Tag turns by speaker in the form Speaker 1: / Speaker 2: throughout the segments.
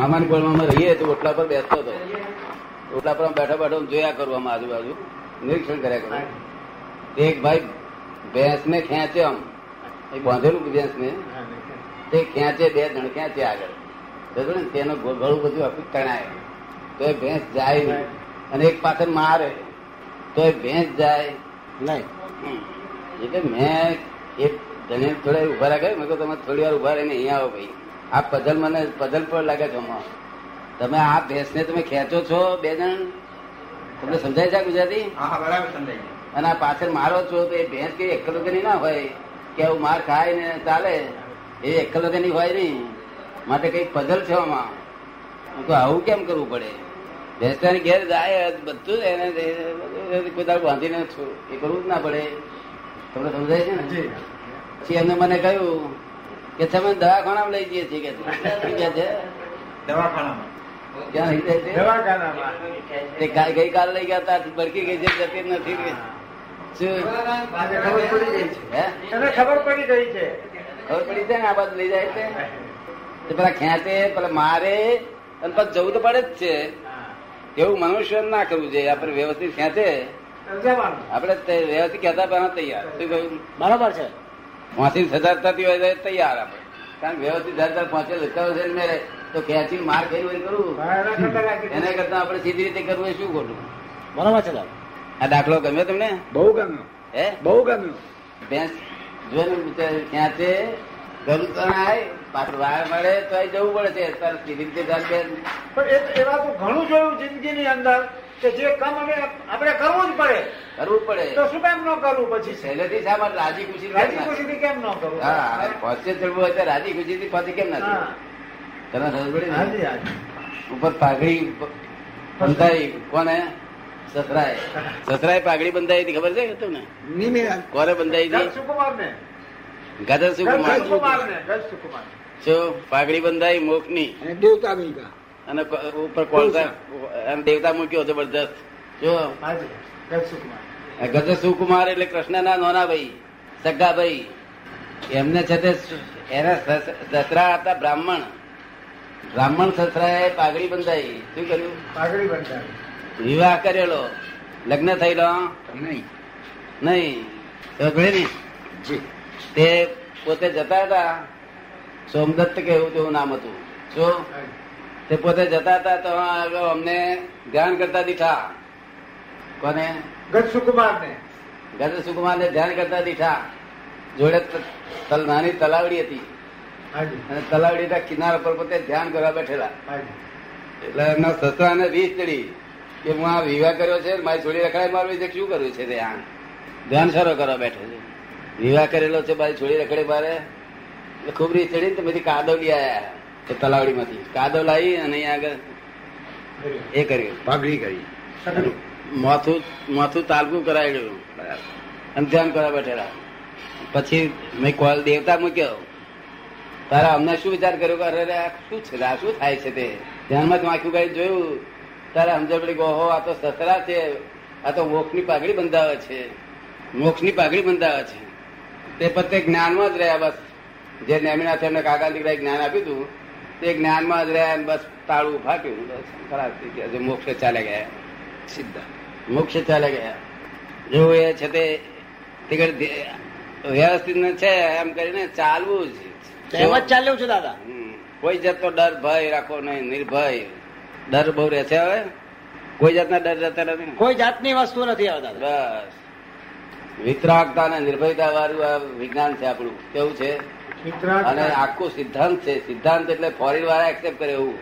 Speaker 1: મામાની કોળમાં રહીએ તો ઓટલા પર બેસતો હતો. ઓટલા પર બેઠો બેઠો જોયા કરું આમ આજુબાજુ. નિરીક્ષણ કર્યા કરું. એક ભાઈ ભેંસ ને ખેંચે આમ. એ બાંધેલું ભેંસ ને તે ખેંચે બે જણ ખેંચે આગળ. ને? તેનું ગળું બધું આખું તણાય. તો એ ભેંસ જાય નહીં. અને એક પાછળ મારે. તો એ ભેંસ જાય.
Speaker 2: નહીં.
Speaker 1: એટલે મેં એક જણે થોડા ઊભા રાખ્યા. મેં તો તમે થોડી વાર ઊભા રહીને અહીંયા આવો ભાઈ. આ પઝલ મને પઝલ પર લાગે છે. તમે આ ભેંસને તમે ખેંચો છો બે જણ? તમને સમજાય છે ગુજરાતી? અને આ પાછળ મારો છો તો એ ભેંસ કે એકલો કે ના હોય? કે આવું માર ખાય ને ચાલે? એ એકલો કે હોય નહીં? માટે કઈ પઝલ છે આમાં. હું તો આવું કેમ કરવું પડે? ભેંસની ઘેર જાય બધું જ એને કોઈ તારું બાંધીને છો- એ કરવું જ ના પડે. તમને સમજાય છે ને? પછી એમને મને કહ્યું કે તમે દવાખાનામાં લઈ જઈએ છીએ કે છે. શું કે છે?
Speaker 3: દવાખાનામાં.
Speaker 1: ક્યાં લઈ જાય
Speaker 3: દવાખાનામાં.
Speaker 1: ગઈકાલે લઈ ગયા હતા બરકી ગઈ છે જતી નથી શું?
Speaker 3: ખબર પડી ગઈ છે. ખબર પડી ગઈ છે.
Speaker 1: ખબર પડી ને આ બાજુ લઈ જાય છે? તે પેલા ખેંચે પેલા મારે અને પછી જવું તો પડે જ છે. એવું મનુષ્ય ના કરવું જોઈએ આપણે વ્યવસ્થિત ખેંચે. આપણે વ્યવસ્થિત કહેતા પહેલા તૈયાર. શું કહ્યું?
Speaker 2: બરોબર છે.
Speaker 1: પહોંચી સજા થતી હોય તૈયાર આપણે. કારણ કે વ્યવસ્થિત ધાર પહોંચે લખતા હોય છે ને મેરે તો ખેંચી માર ખાઈ હોય કરવું
Speaker 3: એના કરતા
Speaker 1: આપણે સીધી રીતે કરવું એ શું ખોટું?
Speaker 2: બરાબર છે
Speaker 1: આ દાખલો ગમ્યો તમને?
Speaker 3: બહુ ગમ્યું.
Speaker 1: હે?
Speaker 3: બહુ ગમ્યું.
Speaker 1: ભેંસ જોઈને બિચારી ખેંચે ગરું તણાય પાછું વાર મળે તો જવું પડે છે. સીધી રીતે બેન.
Speaker 3: પણ એ એવા તો ઘણું જોયું જિંદગીની અંદર. કે જે કામ અમે આપણે કરવું જ પડે.
Speaker 1: કરવું પડે.
Speaker 3: તો શું કેમ ન કરવું પછી?
Speaker 1: સહેલેથી શા માટે રાજી ખુશી
Speaker 3: રાજી ખુશીથી કેમ ન કરવું?
Speaker 1: હા પહોંચે ચડવું હોય તો રાજી ખુશી થી પહોંચે કેમ નથી તને સમજ પડી ઉપર પાઘડી બંધાઈ. કોને સસરાએ સસરાએ પાઘડી બંધાઈ હતી ખબર છે કે ને કોને બંધાઈ હતી?
Speaker 3: સુકુમાર ને
Speaker 1: ગદર સુકુમાર.
Speaker 3: સુકુમાર ને ગજ સુકુમાર
Speaker 1: જો પાઘડી બંધાઈ મોખની.
Speaker 2: અને દેવતા મિલકા
Speaker 1: અને ઉપર કોલસા અને દેવતા મૂક્યો જબરજસ્ત? જો.
Speaker 3: ગજ સુકુમાર
Speaker 1: એટલે કૃષ્ણના નોના ભાઈ સગા ભાઈ એમને છે તે એના સસ- સસરા હતા બ્રાહ્મણ. બ્રાહ્મણ સસરાએ પાઘડી બંધાઈ. શું કર્યું?
Speaker 3: પાઘડી બંધાઈ.
Speaker 1: વિવાહ કરેલો. લગ્ન થયેલો
Speaker 2: નહીં.
Speaker 1: નહીં. તો ભલે ને.
Speaker 2: જી.
Speaker 1: તે પોતે જતા હતા. સોમદત્ત કે એવું તેવું નામ હતું. શું તે પોતે જતા હતા તો આગળ અમને ધ્યાન કરતા દીઠા. કોને?
Speaker 3: ગત સુકુમાર ને
Speaker 1: ગત સુકુમાર ને ધ્યાન કરતા દીઠા. જોડે તલ- નાની તલાવડી હતી. અને તલાવડીના કિનારા પર પોતે ધ્યાન કરવા બેઠેલા. એટલે એમના સસરાને વીસ ચડી કે હું આ વિવાહ કર્યો છે મારી છોડી રખડાઈ મારવી છે શું કર્યું છે તે આ? ધ્યાન સારો કરવા બેઠો છે. વિવાહ કરેલો છે મારી છોડી રખડે મારે. એટલે ખૂબ રીત ચડી ને તો બધી કાદવ લઈ તલાવડી માંથી તલાવડીમાંથી. કાદવ લાવી અને અહીંયા આગળ એ કર્યું
Speaker 2: પાઘડી કરી.
Speaker 1: માથું માથું તાલકું કરાવ્યું અને ધ્યાન કરવા બેઠેલા. પછી મેં કોલ દેવતા મૂક્યો. તારા અમને શું વિચાર કર્યો? કે અરે આ શું છે? આ શું થાય છે તે? ધ્યાનમાં તું આખું કઈ જોયું. તારે સમજણ પડી ગોહો આ તો સસરા છે. આ તો મોક્ષની પાઘડી બંધાવે છે. મોક્ષની પાઘડી બંધાવે છે. તે પ્રત્યે જ્ઞાનમાં જ રહ્યા બસ. જે નેમિનાથ એમને કાકા દીકરાએ જ્ઞાન આપ્યું હતું તે જ્ઞાનમાં જ રહ્યા બસ તાળું ફાટ્યું બસ ખરાબ થઈ ગયા. જે મોક્ષે ચાલે ગયા સીધા. મોક્ષ ચાલે ગયા. જેવું એ છે તે વ્યવસ્થિત છે એમ કરીને ચાલવું જ
Speaker 2: એમ જ ચાલ્યું છે દાદા.
Speaker 1: કોઈ જાતનો ડર ભય રાખો નહીં નિર્ભય. ડર બહુ રહે છે હવે. કોઈ જાતના ડર રહેતા નથી
Speaker 2: કોઈ જાતની વસ્તુ નથી આવતા
Speaker 1: બસ. વિતરાગતા અને નિર્ભયતા વાળું આ વિજ્ઞાન છે આપણું. કેવું છે? અને આખું સિદ્ધાંત છે. સિદ્ધાંત એટલે ફોરેન વાળા એક્સેપ્ટ કરે એવું.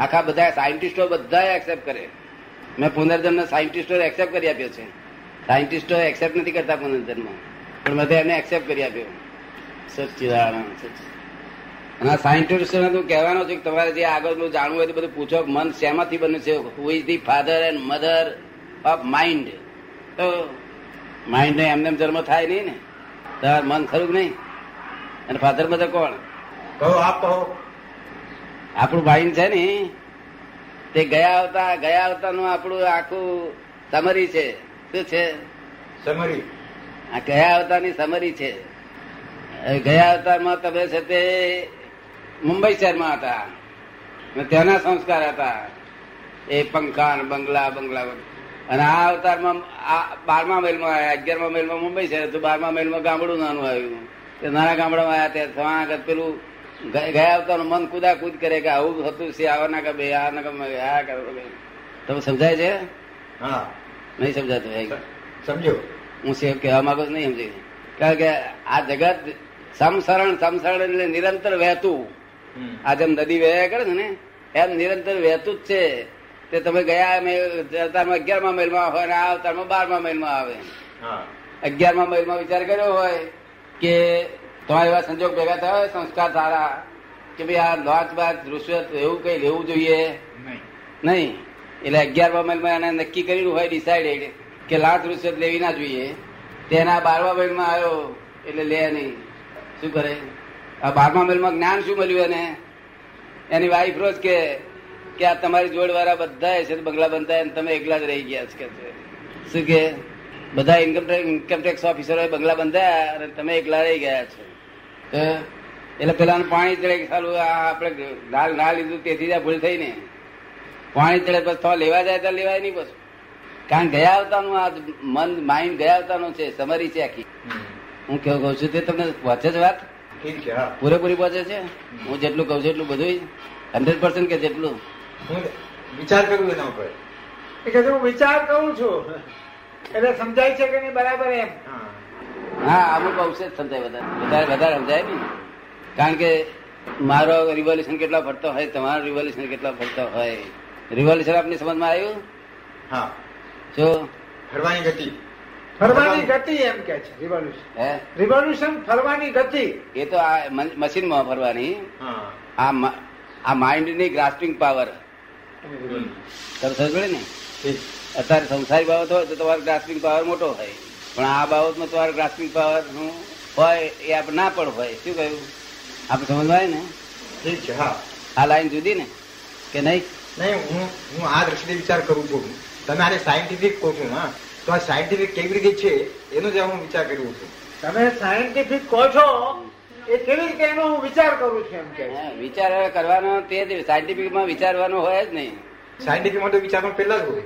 Speaker 1: આખા બધા સાયન્ટિસ્ટો બધા એક્સેપ્ટ કરે. મેં પુનર્જન્મ સાયન્ટિસ્ટો એક્સેપ્ટ કરી આપ્યો છે. સાયન્ટિસ્ટો એક્સેપ્ટ નથી કરતા પુનર્જન્મ. પણ બધા એને એક્સેપ્ટ કરી આપ્યો. સચિદાનંદ. અને સાયન્ટિસ્ટોને તું કહેવાનો છે કે તમારે જે આગળનું જાણવું હોય તો બધું પૂછો મન શેમાંથી બન્યું છે? Who is the father and mother of mind તો માઇન્ડ એમને એમ જન્મ થાય નહીં ને. તાર મન ખરું નહીં? અને ફાધર મધર કોણ?
Speaker 3: કહો આપ કહો.
Speaker 1: આપણું ભાઈ છે ને તે ગયા આવતા ગયા આવતા નું આપણું આખું સમરી છે. શું છે?
Speaker 3: સમરી
Speaker 1: આ ગયા અવતારની સમરી છે. ગયા અવતારમાં તમે છે તે મુંબઈ શહેરમાં હતા. ત્યાંના સંસ્કાર હતા. એ પંખા બંગલા બંગલા અને આ અવતારમાં આ બારમા મેલમાં આવ્યા અગિયારમા મેલમાં મુંબઈ છે તો બારમા મેલમાં ગામડું નાનું આવ્યું. તે નાના ગામડામાં આવ્યા ત્યાં થવા આગળ પેલું ગયા અવતારનું મન કુદા કુદ કરે કે આવું થતું છે આવા ના ગમે આ ના ગમે આ કરો તમે સમજાય છે?
Speaker 2: હા.
Speaker 1: નહીં સમજાતું
Speaker 2: સમજો.
Speaker 1: હું સેવ કહેવા માંગુ નહીં સમજી કારણ કે આ જગત સમસરણ સમસરણ એટલે નિરંતર વહેતું. આ જેમ નદી વહ્યા કરે છે ને એમ નિરંતર વહેતું જ છે. તે તમે ગયા અવતારમાં અગિયારમા મહિલમાં હોય ને આ અવતારમાં બારમા મહિલમાં આવે.
Speaker 2: હા.
Speaker 1: અગિયારમા મહિલમાં વિચાર કર્યો હોય કે તમારા એવા સંજોગ ભેગા થયા હોય સંસ્કાર સારા કે ભાઈ આ લોચ બાચ રૂશ્વત એવું કઈ લેવું જોઈએ?
Speaker 2: નહીં.
Speaker 1: નહીં. એટલે અગિયારમા મહિલમાં એને નક્કી કર્યું હોય ડિસાઇડેડ કે લાંચ રૂશ્વત લેવી ના જોઈએ. તેના બારમા મહિલમાં આવ્યો એટલે લે નહીં. શું કરે? આ બારમા મહિલમાં જ્ઞાન શું મળ્યું એને? એની વાઈફ રોજ કે કે આ તમારી જોડવાળા બધા છે બંગલા બનતા તમે એકલા જ રહી ગયા છે. શું કે? બધા ઇન્કમ ટેક્સ ઇન્કમ ટેક્સ ઓફિસરો બંગલા બંધાયા અને તમે એકલા રહી ગયા છો. એટલે પેલા પાણી ચડે સારું આ આપણે નાલ ના લીધું તેથી જ ભૂલ થઈ ને. પાણી ચડે પછી તો લેવા જાય તો લેવાય નહીં પછી. કારણ ગયા આવતાનું આ મન માઇન્ડ ગયા આવતાનું છે સમરી છે આખી. હું કેવું કહું છું તે તમને પહોંચે છે વાત? પૂરેપૂરી પહોંચે છે? હું જેટલું કહું છું એટલું બધું હંડ્રેડ પર્સન્ટ કે જેટલું.
Speaker 2: વિચાર કરું એના ઉપર.
Speaker 3: વિચાર કરું છું. એટલે સમજાય છે કે નહીં? બરાબર એમ.
Speaker 2: હા
Speaker 1: હા અમુક જ સમજાય વધારે. વધારે વધારે સમજાય નહીં. કારણ કે મારો રિવોલ્યુશન કેટલા ફરતો હોય તમારો રિવોલ્યુશન કેટલા ફરતો હોય. રિવોલ્યુશન આપની સમજમાં આવ્યું?
Speaker 2: હા.
Speaker 1: જો.
Speaker 2: ફરવાની ગતિ.
Speaker 3: ફરવાની ગતિ એમ કે છે રિવોલ્યુશન
Speaker 1: હે?
Speaker 3: રિવોલ્યુશન ફરવાની ગતિ.
Speaker 1: એ તો આ મશીનમાં ફરવાની.
Speaker 2: હા.
Speaker 1: આ આ માઇન્ડની ગ્રાસ્પિંગ પાવર. તમે સમજ પડે ને?
Speaker 2: ઠીક
Speaker 1: અત્યારે સંસારી બાબત હોય તો તમારો ગ્રાસ્પિંગ પાવર મોટો હોય. પણ આ બાબતમાં તમારો ગ્રાસ્પિંગ પાવર હોય એ આપણે ના પણ હોય. શું કહ્યું? આપણે સમજવાય ને?
Speaker 2: ઠીક છે હા.
Speaker 1: આ લાઈન જુદી ને? કે નહીં?
Speaker 2: નહીં હું હું આ દ્રષ્ટિએ વિચાર કરું છું. તમે આને સાયન્ટિફિક કહો છો હા. તો આ સાયન્ટિફિક કેવી રીતે છે એનો જ હું વિચાર કરું છું.
Speaker 3: તમે સાયન્ટિફિક કહો છો એ કેવી રીતે એનો હું વિચાર કરું છું એમ કે?
Speaker 1: વિચાર કરવાનો તે જ સાયન્ટિફિકમાં વિચારવાનું હોય જ નહીં.
Speaker 2: સાયન્ટિફિકમાં તો વિચારમાં પહેલા જ હોય.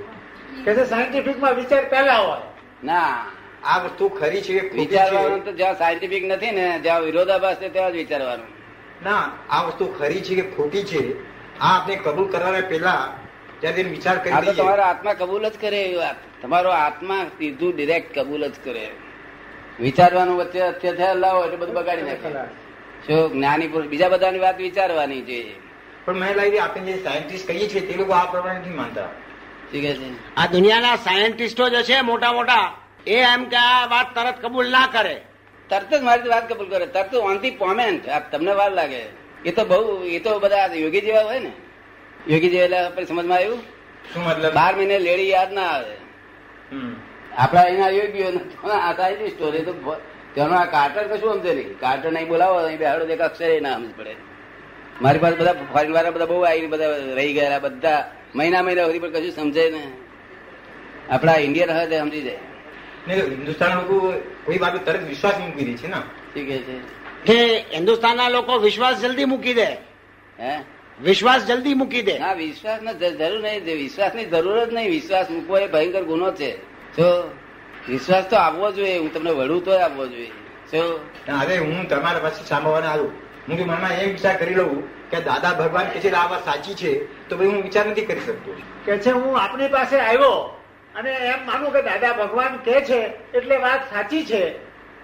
Speaker 3: કે છે સાયન્ટિફિકમાં વિચાર પહેલા હોય.
Speaker 1: ના
Speaker 2: આ વસ્તુ ખરી છે
Speaker 1: વિચારવાનું તો જ્યાં સાયન્ટિફિક નથી ને જ્યાં વિરોધાભાસ છે ત્યાં જ વિચારવાનું.
Speaker 2: ના આ વસ્તુ ખરી છે કે ખોટી છે આ આપણે કબૂલ કરવાના પહેલા ત્યાં વિચાર કરી
Speaker 1: તમારો આત્મા કબૂલ જ કરે એ વાત. તમારો આત્મા સીધું ડિરેક્ટ કબૂલ જ કરે. વિચારવાનું વચ્ચે અત્યાચાર લાવો એટલે બધું બગાડી નાખે. શું જ્ઞાની પુરુષ બીજા બધાની વાત વિચારવાની છે.
Speaker 2: પણ મેં લાગી આપણે જે સાયન્ટિસ્ટ કહીએ છીએ તે લોકો આ પ્રમાણે નથી માનતા.
Speaker 4: આ દુનિયાના સાયન્ટિસ્ટો જે છે મોટા મોટા એ એમ કે આ વાત તરત કબૂલ ના કરે.
Speaker 1: તરત જ મારી વાત કબૂલ કરે. તરત ઓન ધી પોમેન્ટ આ તમને વાર લાગે. એ તો બહુ એ તો બધા યોગી જેવા હોય ને. યોગી જેવા એટલે આપણે સમજમાં આવ્યું?
Speaker 2: શું મતલબ?
Speaker 1: બાર મહિને લેડી યાદ ના આવે.
Speaker 2: હમ.
Speaker 1: આપડા અહીંયા યોગીઓ આ સાયન્ટિસ્ટો એ તો તેનો આ કાર્ટર કશું સમજે નહીં? કાર્ટર નહીં બોલાવો અહીં બેહાડો તો અક્ષરે ના સમજ પડે. મારી પાસે બધા ફોરેન વાળા બધા બહુ આવી બધા રહી ગયેલા બધા મહિના મહિના સુધી પણ કશું સમજે ને આપડા ઇન્ડિયન હોય તે સમજી જાય.
Speaker 2: હિન્દુસ્તાન લોકો કોઈ વાત તરત વિશ્વાસ મૂકી દે છે ને.
Speaker 1: ઠીક છે?
Speaker 4: કે હિન્દુસ્તાનના લોકો વિશ્વાસ જલ્દી મૂકી દે.
Speaker 1: હે?
Speaker 4: વિશ્વાસ જલ્દી મૂકી દે.
Speaker 1: હા વિશ્વાસની જરૂર નહીં. વિશ્વાસની જરૂર જ નહીં વિશ્વાસ મૂકવો એ ભયંકર ગુનો છે. જો વિશ્વાસ તો આવવો જોઈએ. હું તમને વડું તો આવવો જોઈએ. જો
Speaker 2: હવે હું તમારા પાસે સાંભળવાને આવું હું મનમાં એમ વિચાર કરી લઉં કે દાદા ભગવાન કે છે આ વાત સાચી છે. તો ભાઈ હું વિચાર નથી કરી શકતો.
Speaker 3: કે છે હું આપની પાસે આવ્યો અને એમ માનું કે દાદા ભગવાન કે છે એટલે વાત સાચી છે.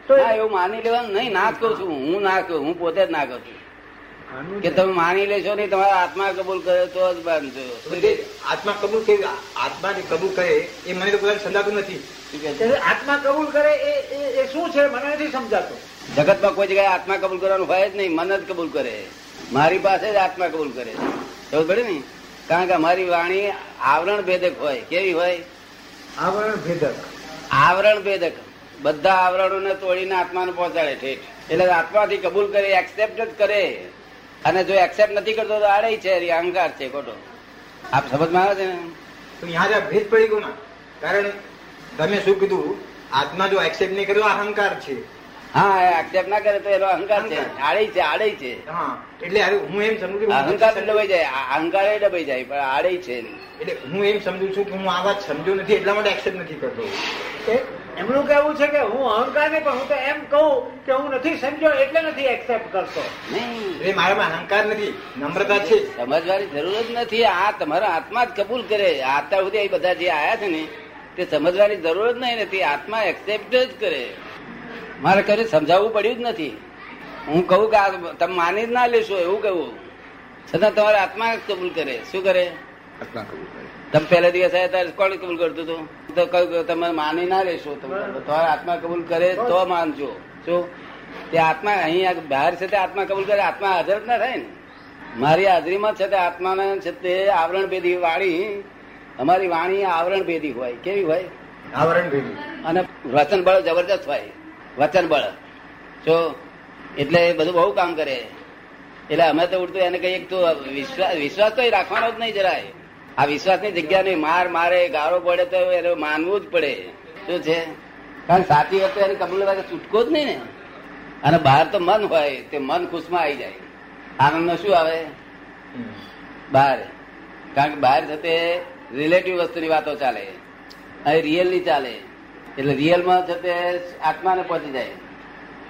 Speaker 3: તો
Speaker 1: ના એવું માની લેવાનું નહીં ના જ કહું છું. હું ના કહું હું પોતે જ ના કહું છું. કે તમે માની લેશો નહીં તમારા આત્મા કબૂલ કરે તો જ બાંધજો
Speaker 2: આત્મા કબૂલ કે આત્માને કબૂલ કરે એ મને તો પોતાને સમજાતું નથી.
Speaker 3: આત્મા કબૂલ કરે એ એ- એ શું છે? મને નથી સમજાતું.
Speaker 1: જગતમાં કોઈ જગ્યાએ આત્મા કબૂલ કરવાનું હોય જ નહીં મન જ કબૂલ કરે. મારી પાસે જ આત્મા કબૂલ કરે. ખબર પડે ને? કારણ કે અમારી વાણી આવરણ ભેદક હોય. કેવી હોય?
Speaker 3: આવરણ ભેદક.
Speaker 1: આવરણ ભેદક. બધા આવરણોને તોડીને આત્માને પહોંચાડે ઠેઠ એટલે આત્માથી કબૂલ કરે એક્સેપ્ટ જ કરે. અને જો એક્સેપ્ટ નથી કરતો તો આડે છે અહંકાર છે ખોટો. આપ સમજમાં આવે છે ને?
Speaker 2: જ્યાં ભેદ પડી ગયો ના. કારણ તમે શું કીધું? આત્મા જો એક્સેપ્ટ નહીં કર્યો અહંકાર છે.
Speaker 1: હા આક્ષેપ ના કરે તો એનો અહંકાર છે. આડે છે આડે છે.
Speaker 2: એટલે હું એમ સમજુ
Speaker 1: અહંકાર
Speaker 2: નથી
Speaker 1: ડબાઈ જાય. અહંકાર એ ડબાઈ જાય પણ આડે છે
Speaker 2: એટલે હું એમ સમજુ છું કે હું આ વાત સમજુ નથી એટલા માટે એક્સેપ્ટ નથી કરતો.
Speaker 3: એમનું કેવું છે કે હું અહંકાર નહીં પણ હું તો એમ કહું કે હું નથી સમજ્યો એટલે નથી એક્સેપ્ટ કરતો.
Speaker 2: એ મારામાં અહંકાર નથી નમ્રતા છે.
Speaker 1: સમજવાની જરૂર જ નથી. આ તમારા આત્મા જ કબૂલ કરે. અત્યાર સુધી બધા જે આયા છે ને તે સમજવાની જરૂર જ નહીં નથી આત્મા એક્સેપ્ટ જ કરે. મારે કઈ સમજાવવું પડ્યું જ નથી. હું કહું કે આ તમે માની જ ના લેશો એવું કહું. છતાં તમારા આત્મા કબૂલ કરે. શું કરે? તમે પહેલા દિવસ આવ્યા ત્યારે કોણ કબૂલ કરતું હતું? તો કહ્યું કે તમે માની ના લેશો તમે તમારા આત્મા કબૂલ કરે તો માનજો. શું? તે આત્મા અહીં બહાર છે તે આત્મા કબૂલ કરે આત્મા હાજર જ ના થાય ને. મારી હાજરીમાં છે તે આત્માને છે તે આવરણ ભેદી વાણી. અમારી વાણી આવરણ ભેદી હોય. કેવી હોય?
Speaker 2: આવરણ ભેદી.
Speaker 1: અને વચન બળ જબરદસ્ત હોય. વચન બળ. જો, એટલે બધું બહુ કામ કરે. એટલે અમે તો ઉડતું એને કહીએ તો વિશ્વાસ તો રાખવાનો જ નહીં જરાય. આ વિશ્વાસની જગ્યા નહીં. માર મારે, ગાળો પડે તો એને માનવું જ પડે. શું છે? કારણ સાચી વખતે એની કબૂલ છૂટકો જ નહીં ને. અને બહાર તો મન હોય, તે મન ખુશમાં આવી જાય. આનંદ શું આવે? બહાર. કારણ કે બહાર થતે રિલેટિવ વસ્તુની વાતો ચાલે. અહીં રિયલની ચાલે. એટલે રિયલમાં છે તે આત્માને પહોંચી જાય.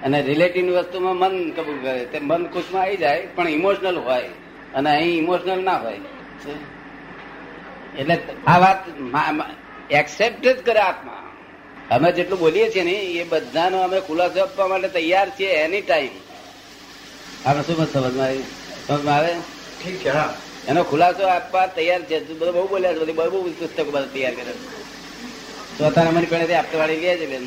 Speaker 1: અને રિલેટિવ વસ્તુમાં મન કબૂલ કરે. તે મન ખુશમાં આવી જાય પણ ઇમોશનલ હોય. અને અહીં ઇમોશનલ ના હોય. એટલે આ વાત એક્સેપ્ટ જ કરે આત્મા. અમે જેટલું બોલીએ છીએ ને એ બધાનો અમે ખુલાસો આપવા માટે તૈયાર છીએ એની ટાઈમ આપણે શું સમજમાં આવી? સમજમાં આવે?
Speaker 2: ઠીક છે હા.
Speaker 1: એનો ખુલાસો આપવા તૈયાર છે. બધું બહુ બોલ્યા છે બધી બહુ બહુ પુસ્તકો બધા તૈયાર કર્યા તો અત્યારે અમારી પેણેથી આપતા વાળી લે છે બેન.